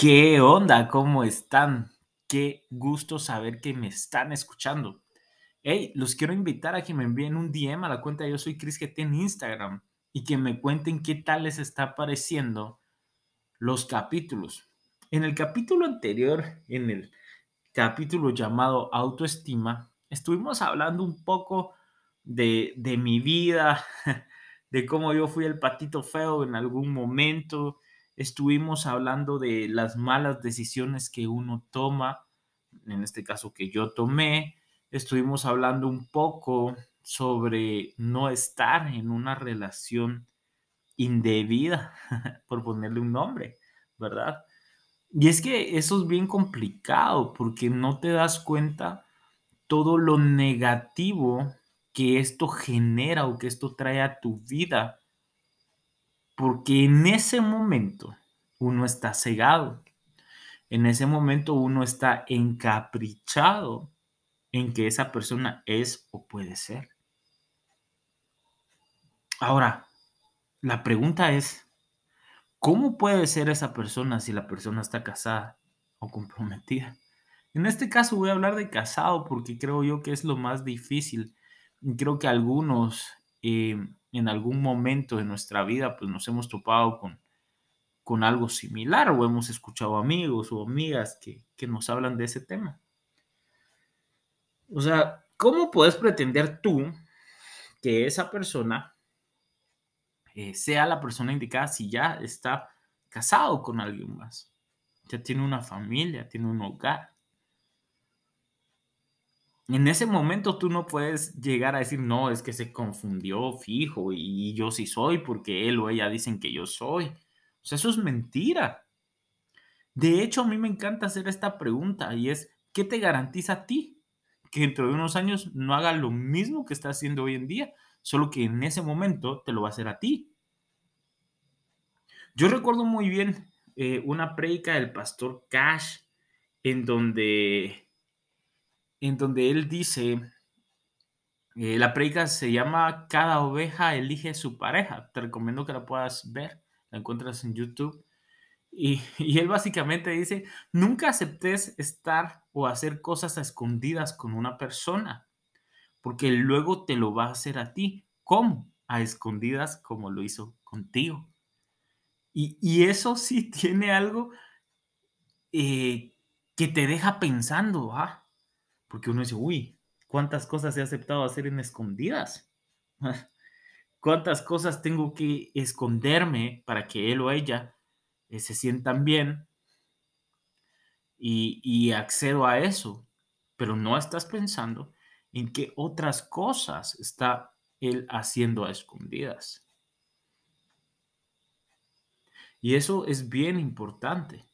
¿Qué onda? ¿Cómo están? Qué gusto saber que me están escuchando. Hey, los quiero invitar a que me envíen un DM a la cuenta Yo Soy Chris GT en Instagram y que me cuenten qué tal les está pareciendo los capítulos. En el capítulo anterior, en el capítulo llamado Autoestima, estuvimos hablando un poco de, de mi vida, de cómo yo fui el patito feo en algún momento, estuvimos hablando de las malas decisiones que uno toma, en este caso que yo tomé, estuvimos hablando un poco sobre no estar en una relación indebida, por ponerle un nombre, ¿verdad? Y es que eso es bien complicado porque no te das cuenta todo lo negativo que esto genera o que esto trae a tu vida porque en ese momento uno está cegado. En ese momento uno está encaprichado en que esa persona es o puede ser. Ahora, la pregunta es, ¿cómo puede ser esa persona si la persona está casada o comprometida? En este caso voy a hablar de casado porque creo yo que es lo más difícil. Creo que algunos eh, en algún momento de nuestra vida pues nos hemos topado con, con algo similar o hemos escuchado amigos o amigas que, nos hablan de ese tema. O sea, ¿cómo puedes pretender tú que esa persona eh, sea la persona indicada si ya está casado con alguien más? Ya tiene una familia, tiene un hogar en ese momento tú no puedes llegar a decir, no, es que se confundió fijo y yo sí soy porque él o ella dicen que yo soy. O sea, eso es mentira. De hecho, a mí me encanta hacer esta pregunta y es, ¿qué te garantiza a ti? Que dentro de unos años no haga lo mismo que está haciendo hoy en día, solo que en ese momento te lo va a hacer a ti. Yo recuerdo muy bien eh, una prédica del pastor Cash en donde en donde él dice, eh, la predica se llama Cada oveja elige su pareja. Te recomiendo que la puedas ver, la encuentras en YouTube. Y, y, él básicamente dice, nunca aceptes estar o hacer cosas a escondidas con una persona, porque luego te lo va a hacer a ti. ¿Cómo? A escondidas como lo hizo contigo. Y, y eso sí tiene algo eh, que te deja pensando, ¿ah? Porque uno dice, uy, ¿cuántas cosas he aceptado hacer en escondidas? ¿Cuántas cosas tengo que esconderme para que él o ella eh, se sientan bien? Y, y accedo a eso. Pero no estás pensando en qué otras cosas está él haciendo a escondidas. Y eso es bien importante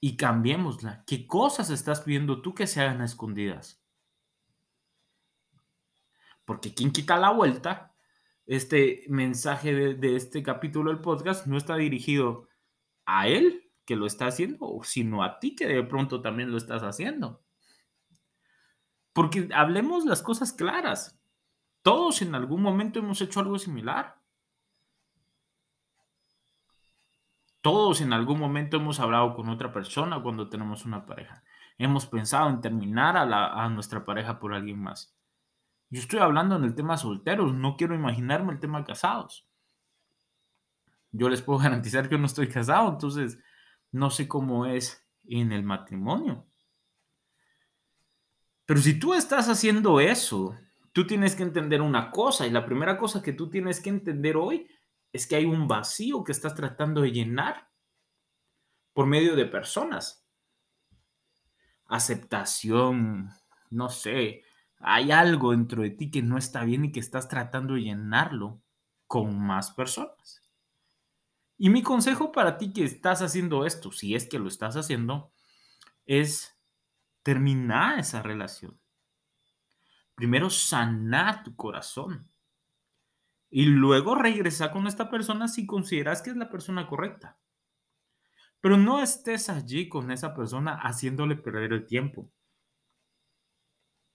y cambiémosla. ¿Qué cosas estás pidiendo tú que se hagan a escondidas? Porque quien quita la vuelta, este mensaje de, este capítulo del podcast no está dirigido a él que lo está haciendo, sino a ti que de pronto también lo estás haciendo. Porque hablemos las cosas claras. Todos en algún momento hemos hecho algo similar. Todos en algún momento hemos hablado con otra persona cuando tenemos una pareja. Hemos pensado en terminar a, nuestra pareja por alguien más. Yo estoy hablando en el tema solteros, no quiero imaginarme el tema casados. Yo les puedo garantizar que no estoy casado, entonces no sé cómo es en el matrimonio. Pero si tú estás haciendo eso, tú tienes que entender una cosa y la primera cosa que tú tienes que entender hoy es que hay un vacío que estás tratando de llenar por medio de personas. Aceptación, no sé, hay algo dentro de ti que no está bien y que estás tratando de llenarlo con más personas. Y mi consejo para ti que estás haciendo esto, si es que lo estás haciendo, es terminar esa relación. Primero sanar tu corazón. Y luego regresa con esta persona si consideras que es la persona correcta. Pero no estés allí con esa persona haciéndole perder el tiempo.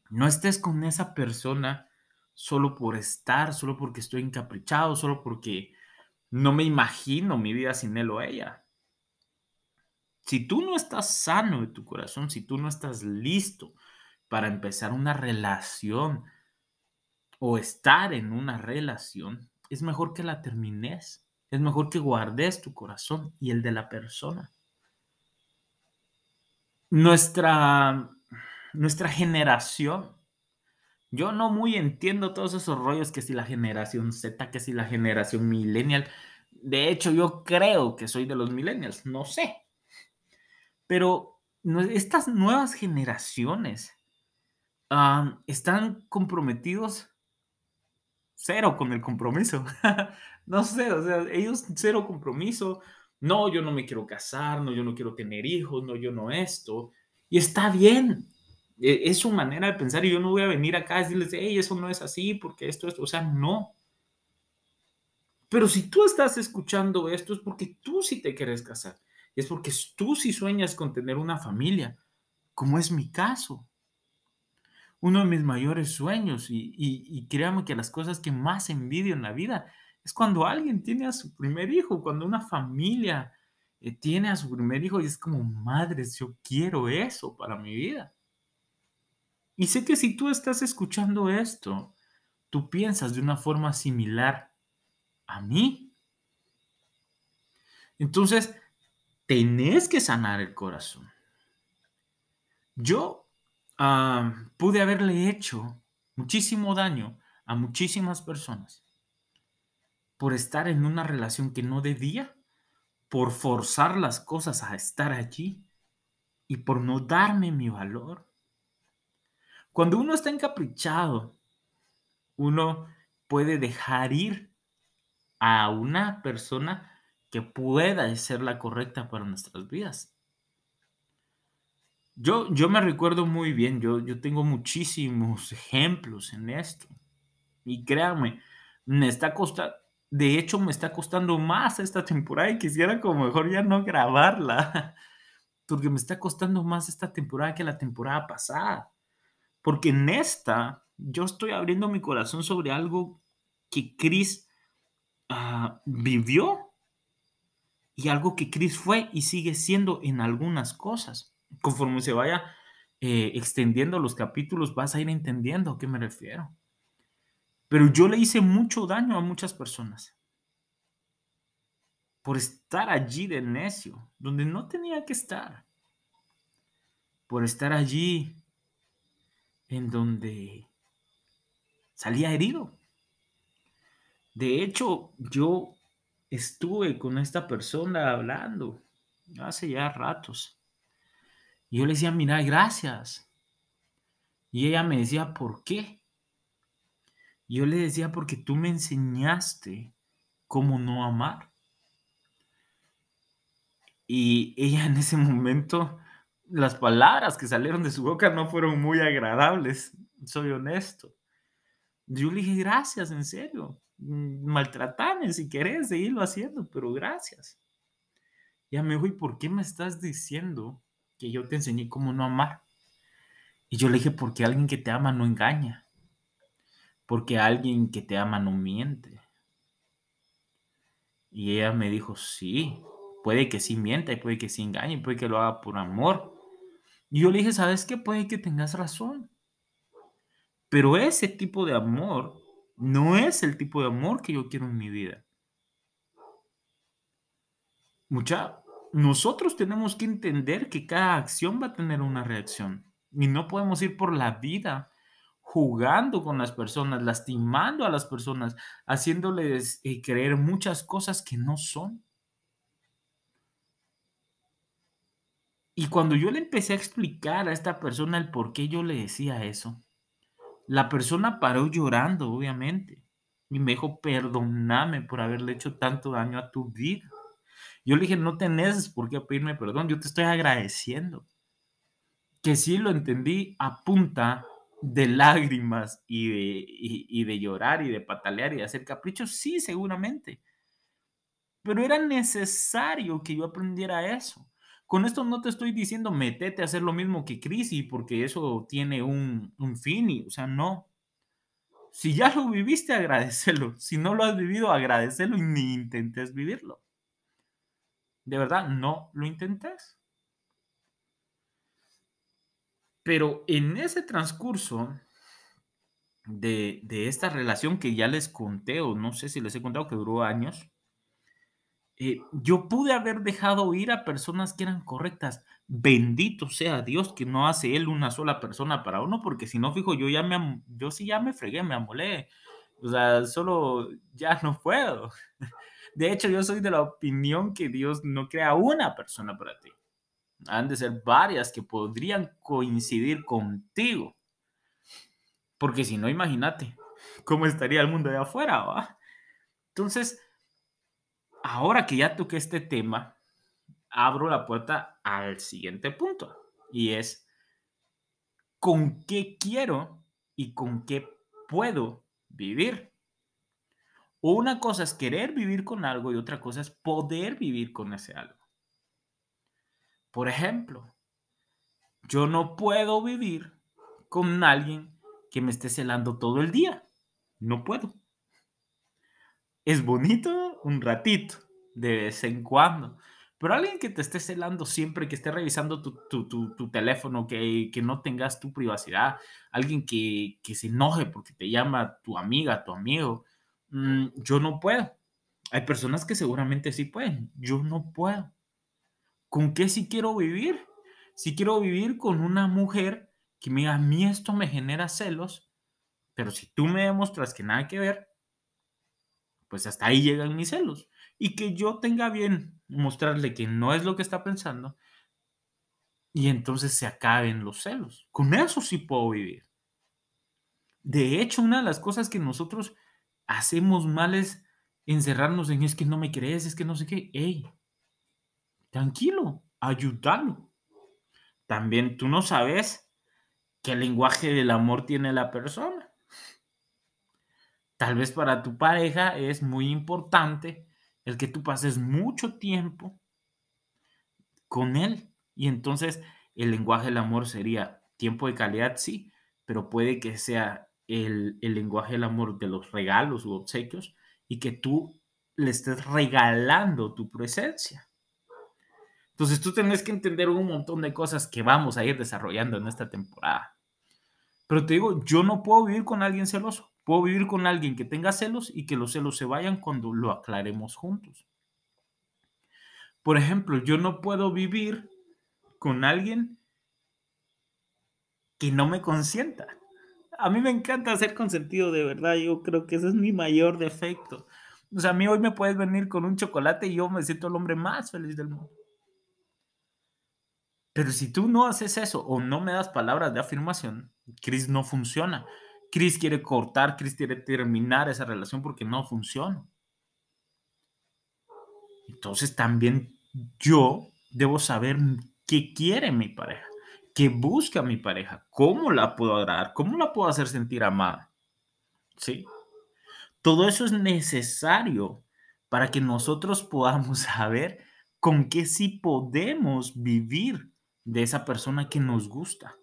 No estés con esa persona solo por estar, solo porque estoy encaprichado, solo porque no me imagino mi vida sin él o ella. Si tú no estás sano de tu corazón, si tú no estás listo para empezar una relación o estar en una relación, es mejor que la termines. Es mejor que guardes tu corazón y el de la persona. Nuestra, nuestra generación, yo no muy entiendo todos esos rollos que si la generación Z, que si la generación millennial. De hecho, yo creo que soy de los millennials, no sé. Pero estas nuevas generaciones están comprometidos cero con el compromiso. no sé, o sea, ellos cero compromiso. No, yo no me quiero casar, no, yo no quiero tener hijos, no, yo no esto. Y está bien. E, es su manera de pensar y yo no voy a venir acá a decirles, hey, eso no es así, porque esto, es, o sea, no. Pero si tú estás escuchando esto es porque tú sí te quieres casar. Es porque tú sí sueñas con tener una familia, como es mi caso uno de mis mayores sueños y, y, créame que las cosas que más envidio en la vida es cuando alguien tiene a su primer hijo, cuando una familia eh, tiene a su primer hijo y es como, madre, yo quiero eso para mi vida. Y sé que si tú estás escuchando esto, tú piensas de una forma similar a mí. Entonces, tenés que sanar el corazón. Yo pude haberle hecho muchísimo daño a muchísimas personas por estar en una relación que no debía, por forzar las cosas a estar allí y por no darme mi valor. Cuando uno está encaprichado, uno puede dejar ir a una persona que pueda ser la correcta para nuestras vidas. Yo, yo me recuerdo muy bien, yo, yo tengo muchísimos ejemplos en esto. Y créanme, me está costando, de hecho me está costando más esta temporada y quisiera como mejor ya no grabarla, porque me está costando más esta temporada que la temporada pasada. Porque en esta yo estoy abriendo mi corazón sobre algo que Chris ah, vivió y algo que Chris fue y sigue siendo en algunas cosas conforme se vaya eh, extendiendo los capítulos, vas a ir entendiendo a qué me refiero. Pero yo le hice mucho daño a muchas personas por estar allí de necio, donde no tenía que estar. Por estar allí en donde salía herido. De hecho, yo estuve con esta persona hablando hace ya ratos. Y yo le decía, mira, gracias. Y ella me decía, ¿por qué? Yo le decía, porque tú me enseñaste cómo no amar. Y ella en ese momento, las palabras que salieron de su boca no fueron muy agradables, soy honesto. Yo le dije, gracias, en serio. Maltratame si querés seguirlo haciendo, pero gracias. Ya me dijo, ¿y por qué me estás diciendo que yo te enseñé cómo no amar. Y yo le dije, porque alguien que te ama no engaña. Porque alguien que te ama no miente. Y ella me dijo, sí, puede que sí mienta y puede que sí engañe, puede que lo haga por amor. Y yo le dije, ¿sabes qué? Puede que tengas razón. Pero ese tipo de amor no es el tipo de amor que yo quiero en mi vida. Mucha, nosotros tenemos que entender que cada acción va a tener una reacción y no podemos ir por la vida jugando con las personas, lastimando a las personas, haciéndoles eh, creer muchas cosas que no son. Y cuando yo le empecé a explicar a esta persona el por qué yo le decía eso, la persona paró llorando, obviamente, y me dijo, perdóname por haberle hecho tanto daño a tu vida. Yo le dije, no tenés por qué pedirme perdón, yo te estoy agradeciendo. Que sí lo entendí a punta de lágrimas y de, y, de llorar y de patalear y de hacer caprichos, sí, seguramente. Pero era necesario que yo aprendiera eso. Con esto no te estoy diciendo metete a hacer lo mismo que Crisi, porque eso tiene un, un fin, y, o sea, no. Si ya lo viviste, agradecelo. Si no lo has vivido, agradecelo y ni intentes vivirlo de verdad no lo intentes. Pero en ese transcurso de, de, esta relación que ya les conté, o no sé si les he contado que duró años, eh, yo pude haber dejado ir a personas que eran correctas. Bendito sea Dios que no hace él una sola persona para uno, porque si no, fijo, yo ya me, yo sí ya me fregué, me amolé. O sea, solo ya no puedo. De hecho, yo soy de la opinión que Dios no crea una persona para ti. Han de ser varias que podrían coincidir contigo. Porque si no, imagínate cómo estaría el mundo de afuera. Entonces, ahora que ya toqué este tema, abro la puerta al siguiente punto. Y es, ¿con qué quiero y con qué puedo vivir? Una cosa es querer vivir con algo y otra cosa es poder vivir con ese algo. Por ejemplo, yo no puedo vivir con alguien que me esté celando todo el día. No puedo. Es bonito un ratito, de vez en cuando. Pero alguien que te esté celando siempre, que esté revisando tu, teléfono, que, que, no tengas tu privacidad, alguien que, que, se enoje porque te llama tu amiga, tu amigo, mm, yo no puedo. Hay personas que seguramente sí pueden, yo no puedo. ¿Con qué sí quiero vivir? Si quiero vivir con una mujer que me diga, a mí esto me genera celos, pero si tú me demuestras que nada que ver, pues hasta ahí llegan mis celos. Y que yo tenga bien mostrarle que no es lo que está pensando, y entonces se acaben los celos. Con eso sí puedo vivir. De hecho, una de las cosas que nosotros hacemos mal es encerrarnos en es que no me crees, es que no sé qué. Ey, tranquilo, ayúdalo. También tú no sabes qué lenguaje del amor tiene la persona. Tal vez para tu pareja es muy importante el que tú pases mucho tiempo con él. Y entonces el lenguaje del amor sería tiempo de calidad, sí, pero puede que sea el, el lenguaje del amor de los regalos u obsequios y que tú le estés regalando tu presencia. Entonces tú tienes que entender un montón de cosas que vamos a ir desarrollando en esta temporada. Pero te digo, yo no puedo vivir con alguien celoso. Puedo vivir con alguien que tenga celos y que los celos se vayan cuando lo aclaremos juntos. Por ejemplo, yo no puedo vivir con alguien que no me consienta. A mí me encanta ser consentido de verdad. Yo creo que ese es mi mayor defecto. O sea, a mí hoy me puedes venir con un chocolate y yo me siento el hombre más feliz del mundo. Pero si tú no haces eso o no me das palabras de afirmación, Chris no funciona. Chris quiere cortar, Chris quiere terminar esa relación porque no funciona. Entonces también yo debo saber qué quiere mi pareja, qué busca mi pareja, cómo la puedo agradar, cómo la puedo hacer sentir amada. ¿Sí? Todo eso es necesario para que nosotros podamos saber con qué sí podemos vivir de esa persona que nos gusta.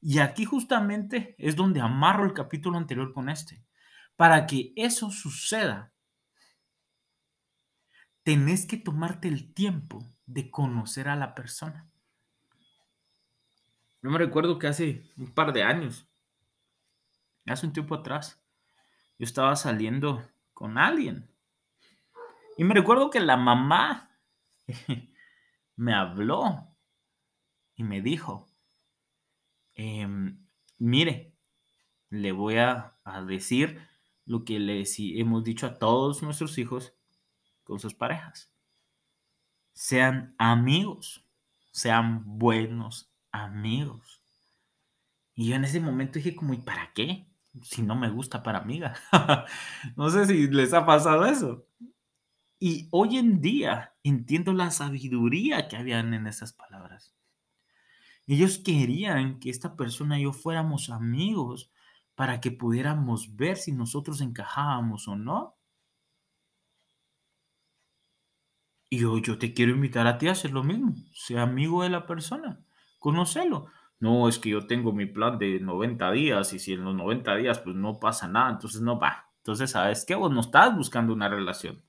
Y aquí justamente es donde amarro el capítulo anterior con este. Para que eso suceda, tenés que tomarte el tiempo de conocer a la persona. Yo me recuerdo que hace un par de años, hace un tiempo atrás, yo estaba saliendo con alguien. Y me recuerdo que la mamá me habló y me dijo, em, mire, le voy a, decir lo que les hemos dicho a todos nuestros hijos con sus parejas. Sean amigos, sean buenos amigos. Y yo en ese momento dije como, ¿y para qué? Si no me gusta para amiga. no sé si les ha pasado eso. Y hoy en día entiendo la sabiduría que habían en esas palabras. Ellos querían que esta persona y yo fuéramos amigos para que pudiéramos ver si nosotros encajábamos o no. Y yo, yo te quiero invitar a ti a hacer lo mismo. Sea amigo de la persona. Conocelo. No, es que yo tengo mi plan de 90 días y si en los 90 días pues no pasa nada, entonces no va. Entonces, ¿sabes qué? Vos no estás buscando una relación.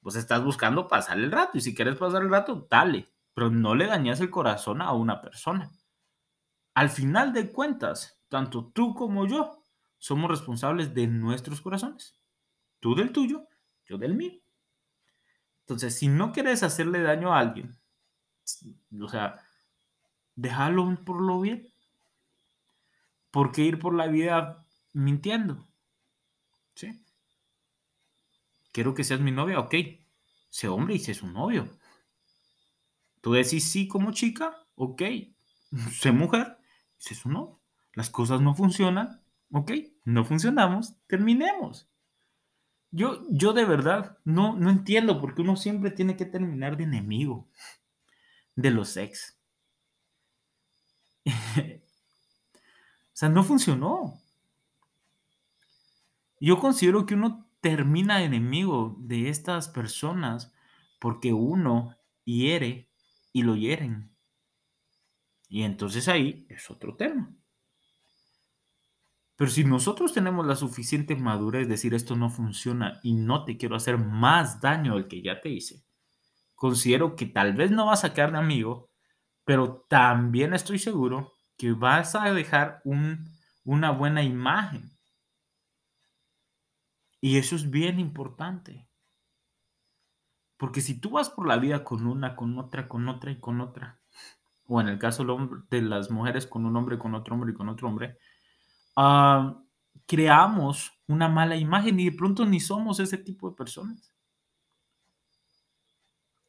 Vos estás buscando pasar el rato y si quieres pasar el rato, dale pero no le dañas el corazón a una persona. al final de cuentas, tanto tú como yo somos responsables de nuestros corazones. Tú del tuyo, yo del mío. Entonces, si no quieres hacerle daño a alguien, o sea, déjalo por lo bien. ¿Por qué ir por la vida mintiendo? ¿Sí? Quiero que seas mi novia, ok. Sé hombre y sé su novio. Tú decís sí como chica, ok. Sé mujer, sé su novio. Las cosas no funcionan, ok. No funcionamos, terminemos. Yo, yo de verdad no, no entiendo por qué uno siempre tiene que terminar de enemigo de los ex. o sea, no funcionó. Yo considero que uno termina enemigo de estas personas porque uno hiere y lo hieren. Y entonces ahí es otro tema. Pero si nosotros tenemos la suficiente madurez de decir esto no funciona y no te quiero hacer más daño del que ya te hice, considero que tal vez no vas a quedar de amigo, pero también estoy seguro que vas a dejar un, una buena imagen. Y eso es bien importante. Porque si tú vas por la vida con una, con otra, con otra y con otra, o en el caso de las mujeres con un hombre, con otro hombre y con otro hombre, Ah, creamos una mala imagen y de pronto ni somos ese tipo de personas.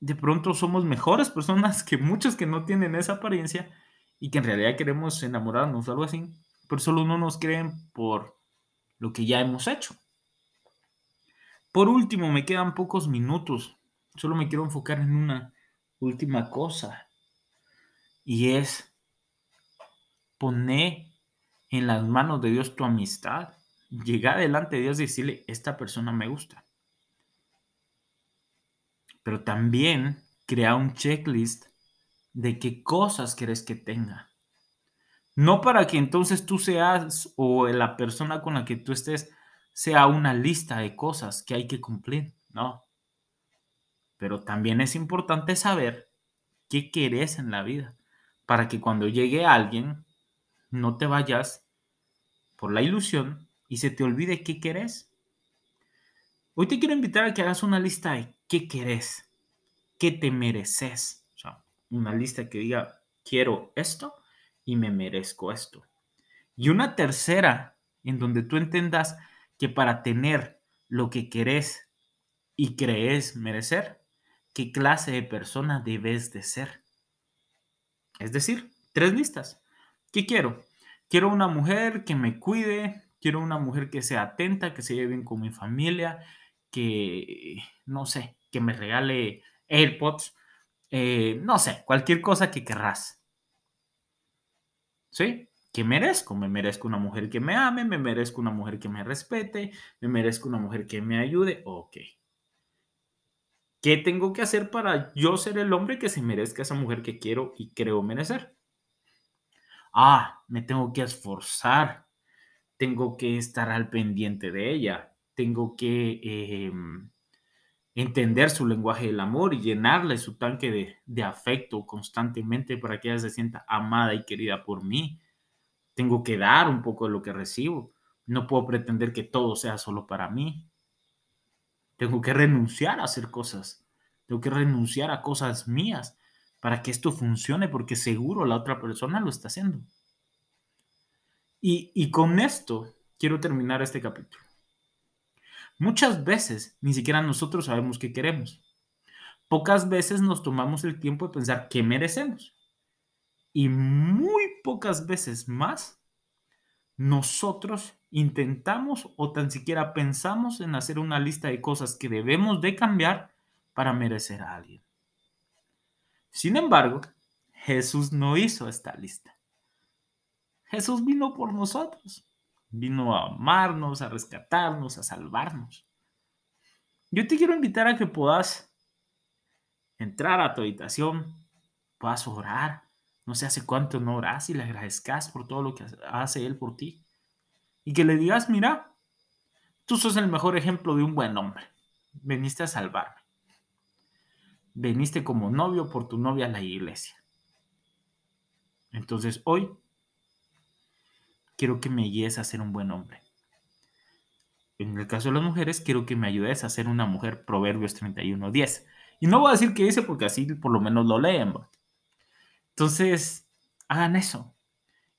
De pronto somos mejores personas que muchos que no tienen esa apariencia y que en realidad queremos enamorarnos o algo así, pero solo no nos creen por lo que ya hemos hecho. Por último, me quedan pocos minutos. Solo me quiero enfocar en una última cosa. Y es poner en las manos de Dios tu amistad. Llega delante de Dios y decirle, esta persona me gusta. Pero también crea un checklist de qué cosas quieres que tenga. No para que entonces tú seas o la persona con la que tú estés sea una lista de cosas que hay que cumplir, no. Pero también es importante saber qué querés en la vida para que cuando llegue alguien no te vayas por la ilusión y se te olvide qué querés. Hoy te quiero invitar a que hagas una lista de qué querés, qué te mereces. Una lista que diga, quiero esto y me merezco esto. Y una tercera en donde tú entendas que para tener lo que querés y crees merecer, qué clase de persona debes de ser. Es decir, tres listas. ¿Qué quiero? Quiero una mujer que me cuide, quiero una mujer que sea atenta, que se lleve bien con mi familia, que, no sé, que me regale AirPods, eh, no sé, cualquier cosa que querrás. ¿Sí? Que merezco? Me merezco una mujer que me ame, me merezco una mujer que me respete, me merezco una mujer que me ayude. Ok. ¿Qué tengo que hacer para yo ser el hombre que se merezca esa mujer que quiero y creo merecer? ah, me tengo que esforzar, tengo que estar al pendiente de ella, tengo que em, entender su lenguaje del amor y llenarle su tanque de, afecto constantemente para que ella se sienta amada y querida por mí. Tengo que dar un poco de lo que recibo. No puedo pretender que todo sea solo para mí. Tengo que renunciar a hacer cosas. Tengo que renunciar a cosas mías para que esto funcione, porque seguro la otra persona lo está haciendo. Y, con esto quiero terminar este capítulo. Muchas veces ni siquiera nosotros sabemos qué queremos. Pocas veces nos tomamos el tiempo de pensar qué merecemos. Y muy pocas veces más nosotros intentamos o tan siquiera pensamos en hacer una lista de cosas que debemos de cambiar para merecer a alguien. Sin embargo, Jesús no hizo esta lista. Jesús vino por nosotros. Vino a amarnos, a rescatarnos, a salvarnos. Yo te quiero invitar a que puedas entrar a tu habitación, puedas orar. No sé hace cuánto no oras y le agradezcas por todo lo que hace Él por ti. Y que le digas, mira, tú sos el mejor ejemplo de un buen hombre. Veniste a salvarme veniste como novio por tu novia a la iglesia. Entonces hoy quiero que me guíes a ser un buen hombre. En el caso de las mujeres, quiero que me ayudes a ser una mujer, Proverbios 31.10. Y no voy a decir qué dice porque así por lo menos lo leen. Entonces, hagan eso.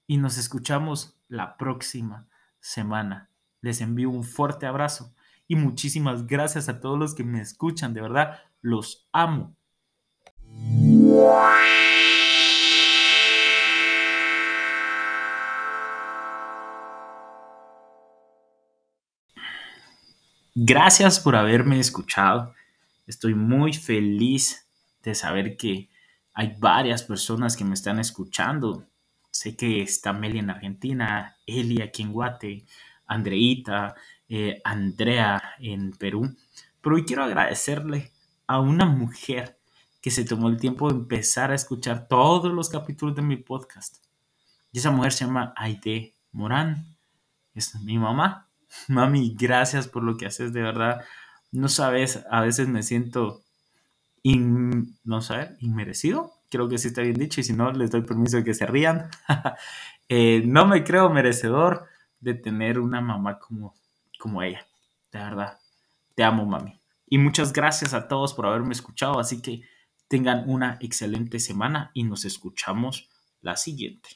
Y nos escuchamos la próxima semana. Les envío un fuerte abrazo y muchísimas gracias a todos los que me escuchan. De verdad, los amo. Gracias por haberme escuchado. Estoy muy feliz de saber que hay varias personas que me están escuchando. Sé que está Meli en Argentina, Eli aquí en Guate, Andreita, eh, Andrea en Perú. Pero hoy quiero agradecerle a una mujer que se tomó el tiempo de empezar a escuchar todos los capítulos de mi podcast. Y esa mujer se llama Aide Morán. Es mi mamá. Mami, gracias por lo que haces, de verdad. No sabes, a veces me siento, no sé, inmerecido. Creo que sí está bien dicho y si no, les doy permiso de que se rían. Eh, no me creo merecedor de tener una mamá como, como ella. De verdad. Te amo, mami. Y muchas gracias a todos por haberme escuchado. Así que tengan una excelente semana y nos escuchamos la siguiente.